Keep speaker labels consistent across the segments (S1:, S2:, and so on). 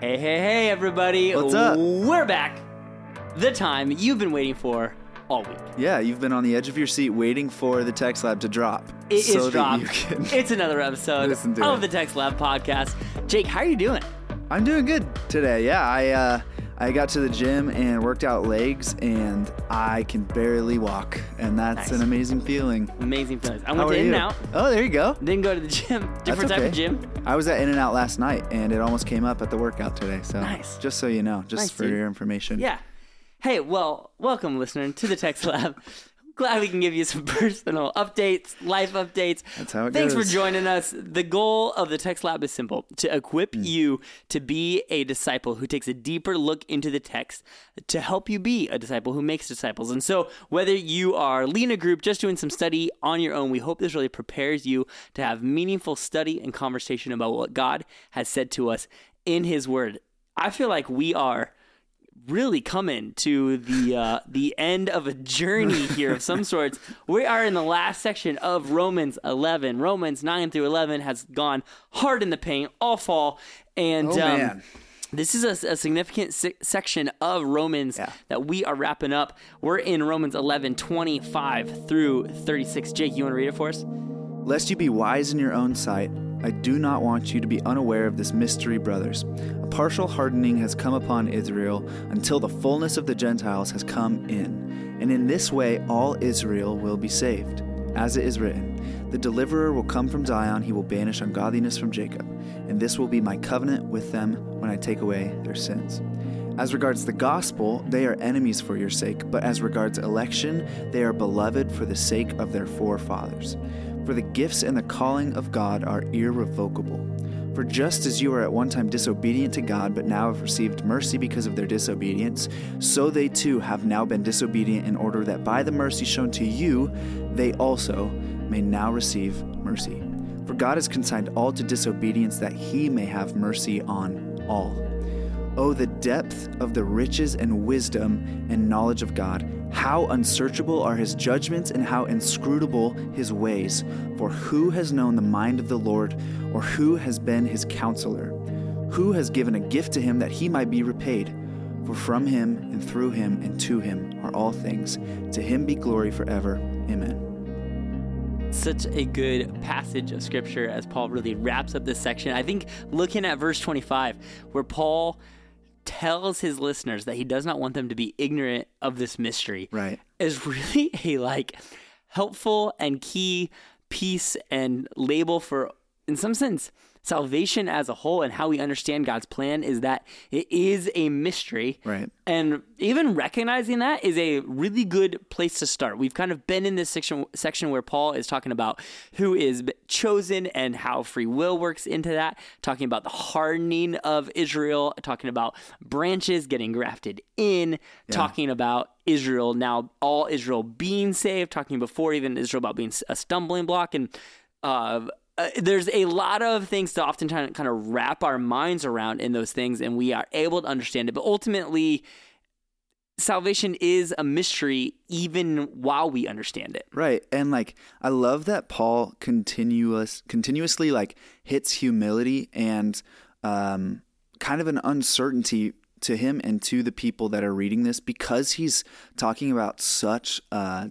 S1: Hey, hey, hey, everybody.
S2: What's up?
S1: We're back. The time you've been waiting for all week.
S2: Yeah, you've been on the edge of your seat waiting for the text lab to drop.
S1: It is
S2: so that
S1: dropped. It's another episode of
S2: it.
S1: the Text Lab podcast. Jake, how are you doing?
S2: I'm doing good today. Yeah, I uh, I got to the gym and worked out legs, and I can barely walk, and that's
S1: Nice.
S2: an amazing feeling.
S1: Amazing feelings. I went to In and Out.
S2: Oh, there you go.
S1: Didn't go to the gym. Different
S2: That's
S1: type of gym.
S2: I was at In and Out last night, and it almost came up at the workout today. So
S1: Nice.
S2: just so you know, just
S1: Nice,
S2: for
S1: dude.
S2: your information.
S1: Yeah. Hey, well, welcome, listener, to the Text Lab. Glad we can give you some personal updates, life updates.
S2: That's how it
S1: Thanks
S2: goes.
S1: for joining us. The goal of the Text Lab is simple to equip
S2: Hmm.
S1: you to be a disciple who takes a deeper look into the text to help you be a disciple who makes disciples. And so, whether you are leading a group, just doing some study on your own, we hope this really prepares you to have meaningful study and conversation about what God has said to us in His Word. I feel like we are really coming to the uh, the end of a journey here of some sorts. We are in the last section of Romans 11. Romans 9 through 11 has gone hard in the paint all fall, and
S2: Oh,
S1: um, this is a, a significant se- section of Romans
S2: Yeah.
S1: that we are wrapping up. We're in Romans 11 25 through 36. Jake, you want to read it for us?
S2: Lest you be wise in your own sight, I do not want you to be unaware of this mystery, brothers. A partial hardening has come upon Israel until the fullness of the Gentiles has come in. And in this way, all Israel will be saved. As it is written, The deliverer will come from Zion, he will banish ungodliness from Jacob. And this will be my covenant with them when I take away their sins. As regards the gospel, they are enemies for your sake, but as regards election, they are beloved for the sake of their forefathers. For the gifts and the calling of God are irrevocable. For just as you were at one time disobedient to God, but now have received mercy because of their disobedience, so they too have now been disobedient in order that by the mercy shown to you, they also may now receive mercy. For God has consigned all to disobedience that he may have mercy on all. Oh, the depth of the riches and wisdom and knowledge of God! How unsearchable are his judgments and how inscrutable his ways! For who has known the mind of the Lord, or who has been his counselor? Who has given a gift to him that he might be repaid? For from him and through him and to him are all things. To him be glory forever. Amen.
S1: such a good passage of scripture as Paul really wraps up this section. I think looking at verse 25, where Paul tells his listeners that he does not want them to be ignorant of this mystery,
S2: Right.
S1: is really a like helpful and key piece and label for, in some sense, salvation as a whole and how we understand God's plan is that it is a mystery.
S2: Right.
S1: And even recognizing that is a really good place to start. We've kind of been in this section section where Paul is talking about who is chosen and how free will works into that, talking about the hardening of Israel, talking about branches getting grafted in, talking about Israel now all Israel being saved, talking before even Israel about being a stumbling block and uh, uh, there's a lot of things to oftentimes kind of wrap our minds around in those things, and we are able to understand it. But ultimately, salvation is a mystery, even while we understand it.
S2: Right. And like I love that Paul continuous continuously like hits humility and um kind of an uncertainty to him and to the people that are reading this because he's talking about such uh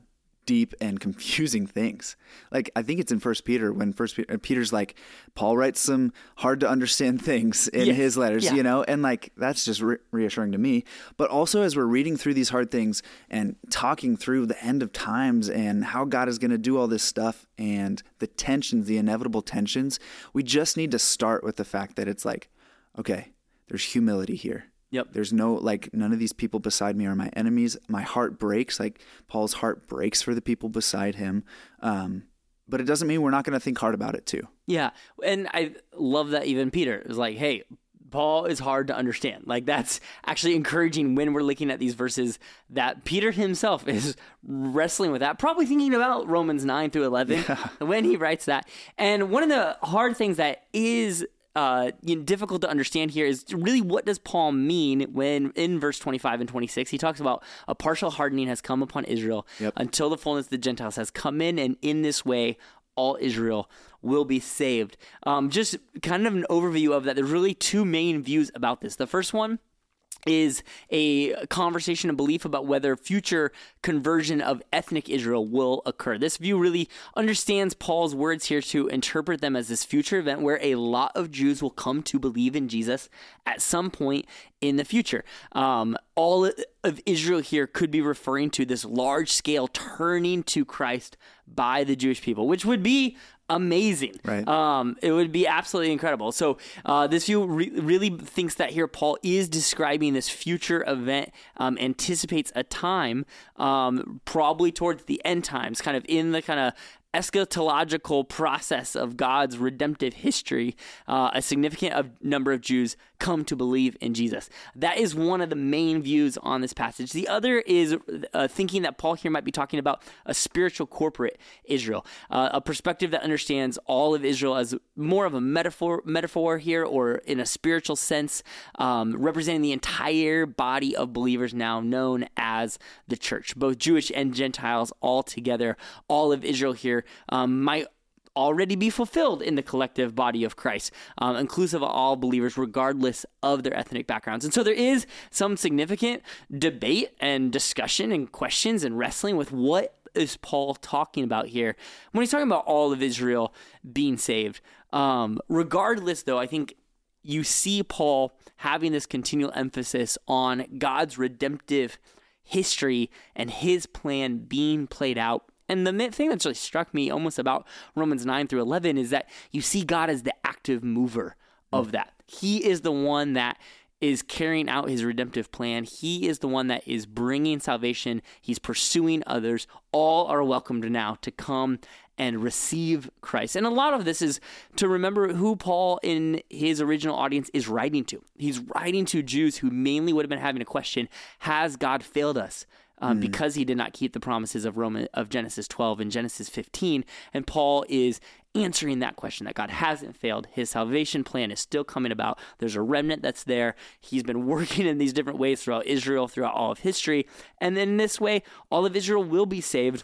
S2: deep and confusing things. Like I think it's in First Peter when First Peter, uh, Peter's like Paul writes some hard to understand things in
S1: Yes.
S2: his letters,
S1: Yeah.
S2: you know, and like that's just re- reassuring to me. But also as we're reading through these hard things and talking through the end of times and how God is going to do all this stuff and the tensions, the inevitable tensions, we just need to start with the fact that it's like, okay, there's humility here.
S1: Yep.
S2: There's no like none of these people beside me are my enemies. My heart breaks. Like Paul's heart breaks for the people beside him. Um, but it doesn't mean we're not going to think hard about it too.
S1: Yeah. And I love that even Peter is like, hey, Paul is hard to understand. Like that's actually encouraging when we're looking at these verses that Peter himself is wrestling with that, probably thinking about Romans 9 through 11 when he writes that. And one of the hard things that is uh, you know, difficult to understand here is really what does Paul mean when in verse 25 and 26 he talks about a partial hardening has come upon Israel
S2: Yep.
S1: until the fullness of the Gentiles has come in, and in this way all Israel will be saved. Um, just kind of an overview of that. There's really two main views about this. The first one is a conversation and belief about whether future conversion of ethnic Israel will occur. This view really understands Paul's words here to interpret them as this future event where a lot of Jews will come to believe in Jesus at some point in the future. Um, all of Israel here could be referring to this large scale turning to Christ by the Jewish people, which would be amazing.
S2: Right.
S1: Um, it would be absolutely incredible. So uh, this view re- really thinks that here Paul is describing this future event, um, anticipates a time, um, probably towards the end times, kind of in the kind of eschatological process of God's redemptive history, uh, a significant of number of Jews come to believe in Jesus. That is one of the main views on this passage. The other is uh, thinking that Paul here might be talking about a spiritual corporate Israel, uh, a perspective that understands all of Israel as more of a metaphor, metaphor here, or in a spiritual sense, um, representing the entire body of believers now known as the church, both Jewish and Gentiles all together. All of Israel here um, might already be fulfilled in the collective body of Christ, um, inclusive of all believers, regardless of their ethnic backgrounds. And so there is some significant debate and discussion and questions and wrestling with what is Paul talking about here when he's talking about all of Israel being saved. Um, regardless, though, I think you see Paul having this continual emphasis on God's redemptive history and his plan being played out and the thing that's really struck me almost about Romans 9 through 11 is that you see God as the active mover of mm. that. He is the one that is carrying out his redemptive plan. He is the one that is bringing salvation. He's pursuing others. All are welcomed now to come and receive Christ. And a lot of this is to remember who Paul in his original audience is writing to. He's writing to Jews who mainly would have been having a question Has God failed us? Um, mm. because he did not keep the promises of Roman of Genesis 12 and Genesis 15. And Paul is answering that question that God hasn't failed. His salvation plan is still coming about. There's a remnant that's there. He's been working in these different ways throughout Israel, throughout all of history. And then in this way, all of Israel will be saved.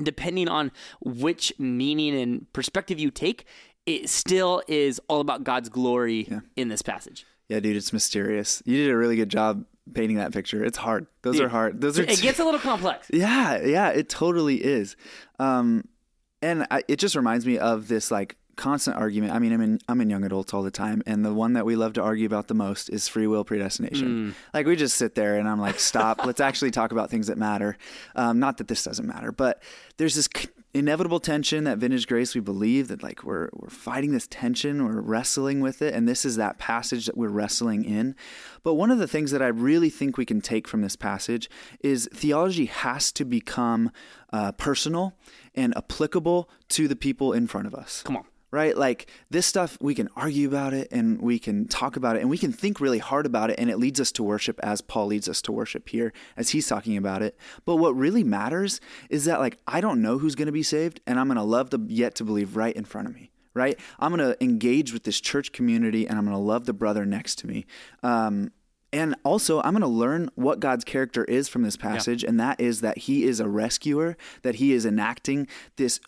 S1: Depending on which meaning and perspective you take, it still is all about God's glory yeah. in this passage.
S2: Yeah, dude, it's mysterious. You did a really good job painting that picture. It's hard. Those Dude, are hard. Those are.
S1: It gets a little complex.
S2: Yeah, yeah, it totally is. Um, and I, it just reminds me of this like constant argument. I mean, I'm in I'm in young adults all the time, and the one that we love to argue about the most is free will predestination. Mm. Like we just sit there, and I'm like, stop. let's actually talk about things that matter. Um, not that this doesn't matter, but there's this inevitable tension that vintage grace we believe that like we're we're fighting this tension we're wrestling with it and this is that passage that we're wrestling in. But one of the things that i really think we can take from this passage is theology has to become uh, personal and applicable to the people in front of us.
S1: Come on
S2: right? Like this stuff, we can argue about it and we can talk about it and we can think really hard about it, and it leads us to worship as Paul leads us to worship here as he's talking about it. But what really matters is that, like, I don't know who's going to be saved, and I'm going to love the yet to believe right in front of me. Right, I'm going to engage with this church community, and I'm going to love the brother next to me. Um, and also, I'm going to learn what God's character is from this passage, yeah. and that is that He is a rescuer, that He is enacting this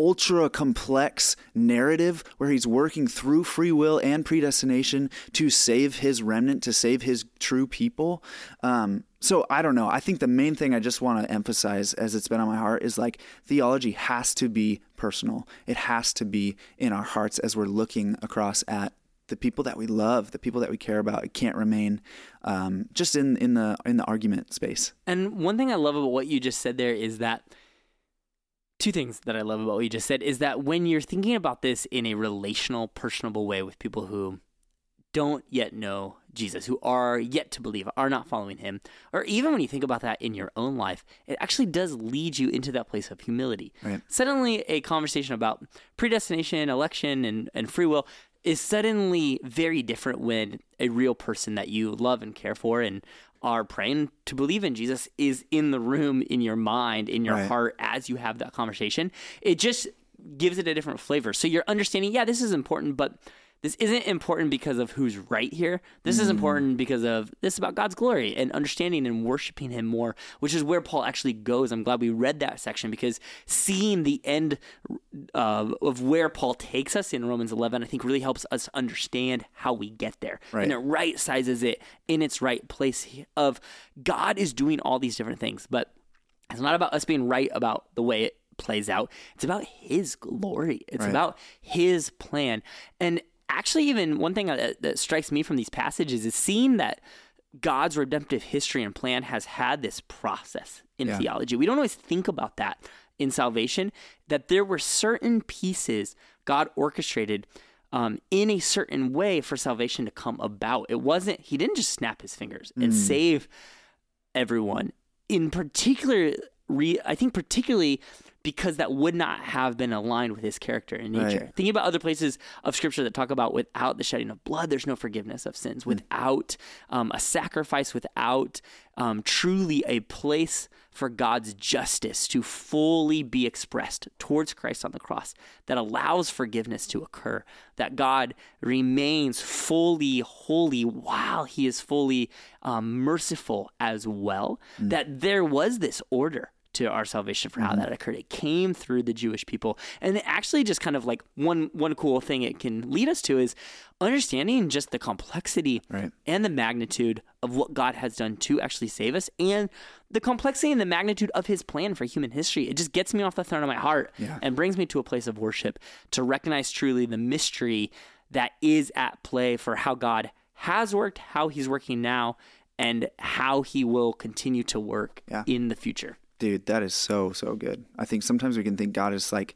S2: ultra complex narrative where he's working through free will and predestination to save his remnant, to save his true people. Um, so I don't know. I think the main thing I just want to emphasize, as it's been on my heart, is like theology has to be personal. It has to be in our hearts as we're looking across at the people that we love, the people that we care about. It can't remain um, just in in the in the argument space.
S1: And one thing I love about what you just said there is that two things that I love about what you just said is that when you're thinking about this in a relational, personable way with people who don't yet know Jesus, who are yet to believe, are not following him, or even when you think about that in your own life, it actually does lead you into that place of humility. Right. Suddenly, a conversation about predestination, election, and, and free will is suddenly very different when a real person that you love and care for and are praying to believe in Jesus is in the room, in your mind, in your right. heart as you have that conversation. It just gives it a different flavor. So you're understanding, yeah, this is important, but this isn't important because of who's right here. This is important because of this is about God's glory and understanding and worshiping Him more, which is where Paul actually goes. I'm glad we read that section because seeing the end uh, of where Paul takes us in Romans 11, I think really helps us understand how we get there.
S2: Right.
S1: And it right sizes it in its right place of God is doing all these different things, but it's not about us being right about the way it plays out. It's about his glory. It's
S2: Right.
S1: about his plan. And actually, even one thing that, that strikes me from these passages is seeing that God's redemptive history and plan has had this process in
S2: Yeah.
S1: theology. We don't always think about that in salvation, that there were certain pieces God orchestrated um, in a certain way for salvation to come about. It wasn't, he didn't just snap his fingers and save everyone. In particular, re, I think particularly because that would not have been aligned with his character and nature.
S2: Right.
S1: Thinking about other places of scripture that talk about without the shedding of blood, there's no forgiveness of sins. Without um, a sacrifice, without um, truly a place for God's justice to fully be expressed towards Christ on the cross that allows forgiveness to occur, that God remains fully holy while he is fully um, merciful as well, that there was this order to our salvation for how mm-hmm. that occurred. It came through the Jewish people. And it actually just kind of like one one cool thing it can lead us to is understanding just the complexity
S2: Right.
S1: and the magnitude of what God has done to actually save us and the complexity and the magnitude of his plan for human history. It just gets me off the throne of my heart
S2: Yeah.
S1: and brings me to a place of worship to recognize truly the mystery that is at play for how God has worked, how he's working now, and how he will continue to work
S2: Yeah.
S1: in the future.
S2: Dude, that is so so good. I think sometimes we can think God is like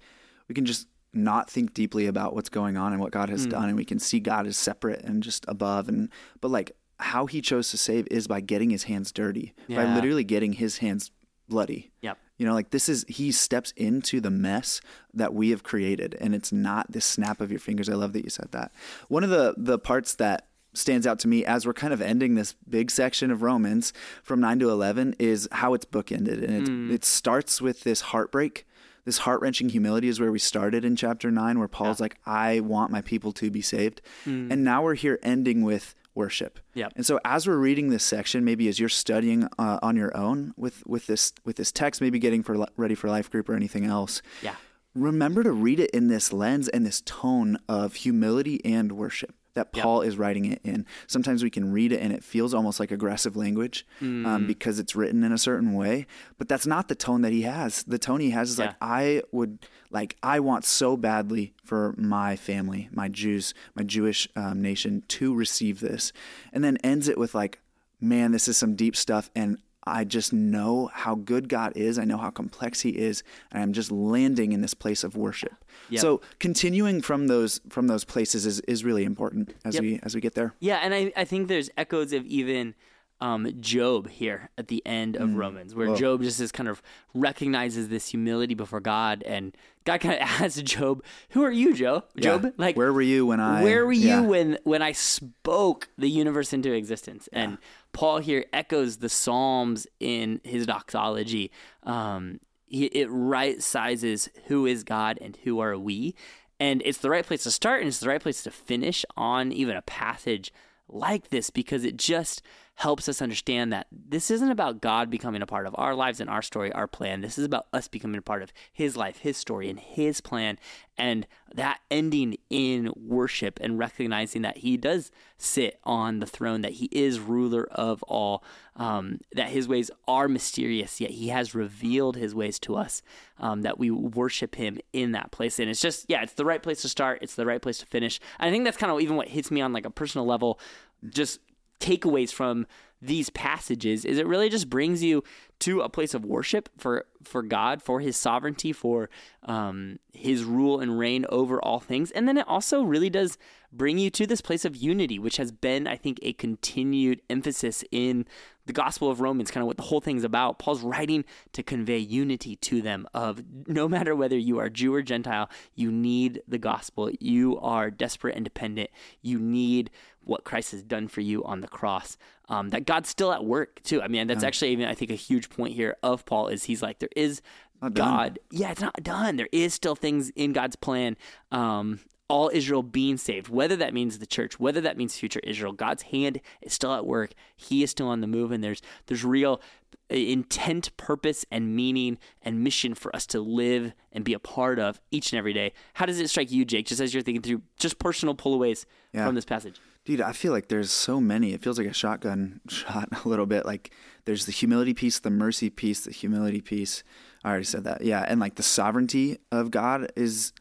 S2: we can just not think deeply about what's going on and what God has mm. done and we can see God as separate and just above and but like how he chose to save is by getting his hands dirty, by literally getting his hands bloody.
S1: Yep.
S2: You know, like this is he steps into the mess that we have created and it's not this snap of your fingers. I love that you said that. One of the the parts that stands out to me as we're kind of ending this big section of Romans from 9 to 11 is how it's bookended and it it starts with this heartbreak. This heart-wrenching humility is where we started in chapter 9 where Paul's like I want my people to be saved. And now we're here ending with worship.
S1: Yep.
S2: And so as we're reading this section, maybe as you're studying uh, on your own with with this with this text, maybe getting for li- ready for life group or anything else,
S1: Yeah.
S2: remember to read it in this lens and this tone of humility and worship that Paul is writing it in. Sometimes we can read it and it feels almost like aggressive language
S1: Mm.
S2: um, because it's written in a certain way, but that's not the tone that he has. The tone he has is like, I would like, I want so badly for my family, my Jews, my Jewish um, nation to receive this, and then ends it with like, man, this is some deep stuff, and I just know how good God is. I know how complex He is, and I'm just landing in this place of worship.
S1: Yep.
S2: So continuing from those from those places is, is really important as
S1: Yep.
S2: we as we get there.
S1: Yeah, and I, I think there's echoes of even um, Job here at the end of Romans, where
S2: Whoa.
S1: Job just is kind of recognizes this humility before God, and God kind of asks Job, "Who are you, Joe? Job?
S2: Yeah.
S1: Like,
S2: where were you when I?
S1: where were you
S2: yeah.
S1: when when I spoke the universe into existence? And Paul here echoes the Psalms in his doxology. Um, he, it right sizes who is God and who are we, and it's the right place to start and it's the right place to finish on even a passage like this because it just helps us understand that this isn't about God becoming a part of our lives and our story, our plan. This is about us becoming a part of His life, His story, and His plan. And that ending in worship and recognizing that He does sit on the throne, that He is ruler of all, um, that His ways are mysterious, yet He has revealed His ways to us, um, that we worship Him in that place. And it's just, yeah, it's the right place to start, it's the right place to finish. I think that's kind of even what hits me on like a personal level, just takeaways from these passages is it really just brings you to a place of worship for for God, for His sovereignty, for um, His rule and reign over all things, and then it also really does bring you to this place of unity, which has been, I think, a continued emphasis in the Gospel of Romans, kind of what the whole thing's about. Paul's writing to convey unity to them of no matter whether you are Jew or Gentile, you need the gospel. You are desperate and dependent. You need what Christ has done for you on the cross. Um, that God's still at work too. I mean, that's actually even I think a huge point here of Paul is he's like there is. God. Yeah, it's not done. There is still things in God's plan. Um, all Israel being saved, whether that means the church, whether that means future Israel. God's hand is still at work. He is still on the move, and there's there's real intent, purpose, and meaning and mission for us to live and be a part of each and every day. How does it strike you, Jake, just as you're thinking through just personal pullaways
S2: Yeah.
S1: from this passage?
S2: Dude, I feel like there's so many. It feels like a shotgun shot a little bit. Like there's the humility piece, the mercy piece, the humility piece. I already said that. Yeah. And like the sovereignty of God is,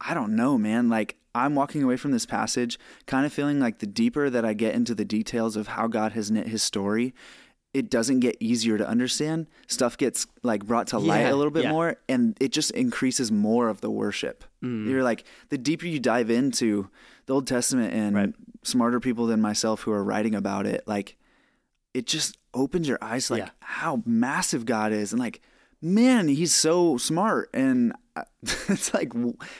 S2: I don't know, man. Like I'm walking away from this passage kind of feeling like the deeper that I get into the details of how God has knit his story, it doesn't get easier to understand. Stuff gets like brought to light
S1: Yeah,
S2: a little bit
S1: yeah.
S2: more and it just increases more of the worship.
S1: Mm.
S2: You're like the deeper you dive into the Old Testament and
S1: Right.
S2: Smarter people than myself who are writing about it, like it just opens your eyes like
S1: Yeah.
S2: how massive God is and like man, he's so smart and it's like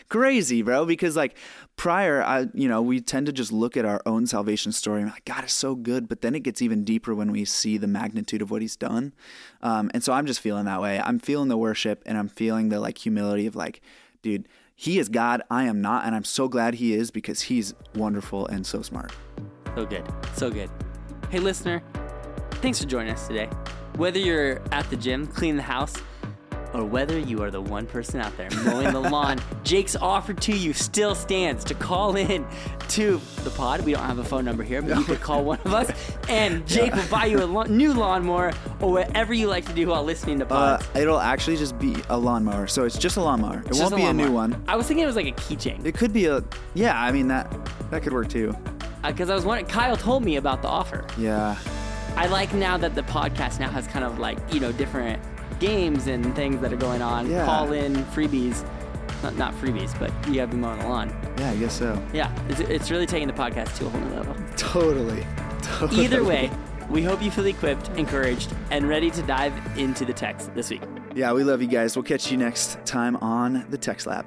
S2: crazy, bro, because like prior I you know, we tend to just look at our own salvation story and like God is so good, but then it gets even deeper when we see the magnitude of what he's done. Um and so I'm just feeling that way. I'm feeling the worship and I'm feeling the like humility of like dude, he is God, I am not, and I'm so glad he is because he's wonderful and so smart.
S1: So good. So good. Hey, listener, thanks for joining us today. Whether you're at the gym, cleaning the house, or whether you are the one person out there mowing the lawn, Jake's offer to you still stands to call in to the pod. We don't have a phone number here, but you could call one of us, and Jake will buy you a lo- new lawnmower or whatever you like to do while listening to
S2: Uh,
S1: pods.
S2: it'll actually just be a lawnmower, so it's just a lawnmower. It
S1: Just
S2: won't be a new one.
S1: I was thinking it was like a keychain
S2: It could be a yeah. I mean that that could work too.
S1: because I was wondering. Kyle told me about the offer.
S2: Yeah,
S1: I like now that the podcast now has kind of like, you know, different games and things that are going on.
S2: Yeah.
S1: Call in freebies. Not, not freebies, but you have them on the lawn.
S2: yeah. I guess so.
S1: Yeah, it's, it's really taking the podcast to a whole new level.
S2: Totally. totally.
S1: Either way, we hope you feel equipped, encouraged, and ready to dive into the text this week.
S2: Yeah, we love you guys. We'll catch you next time on the Text Lab.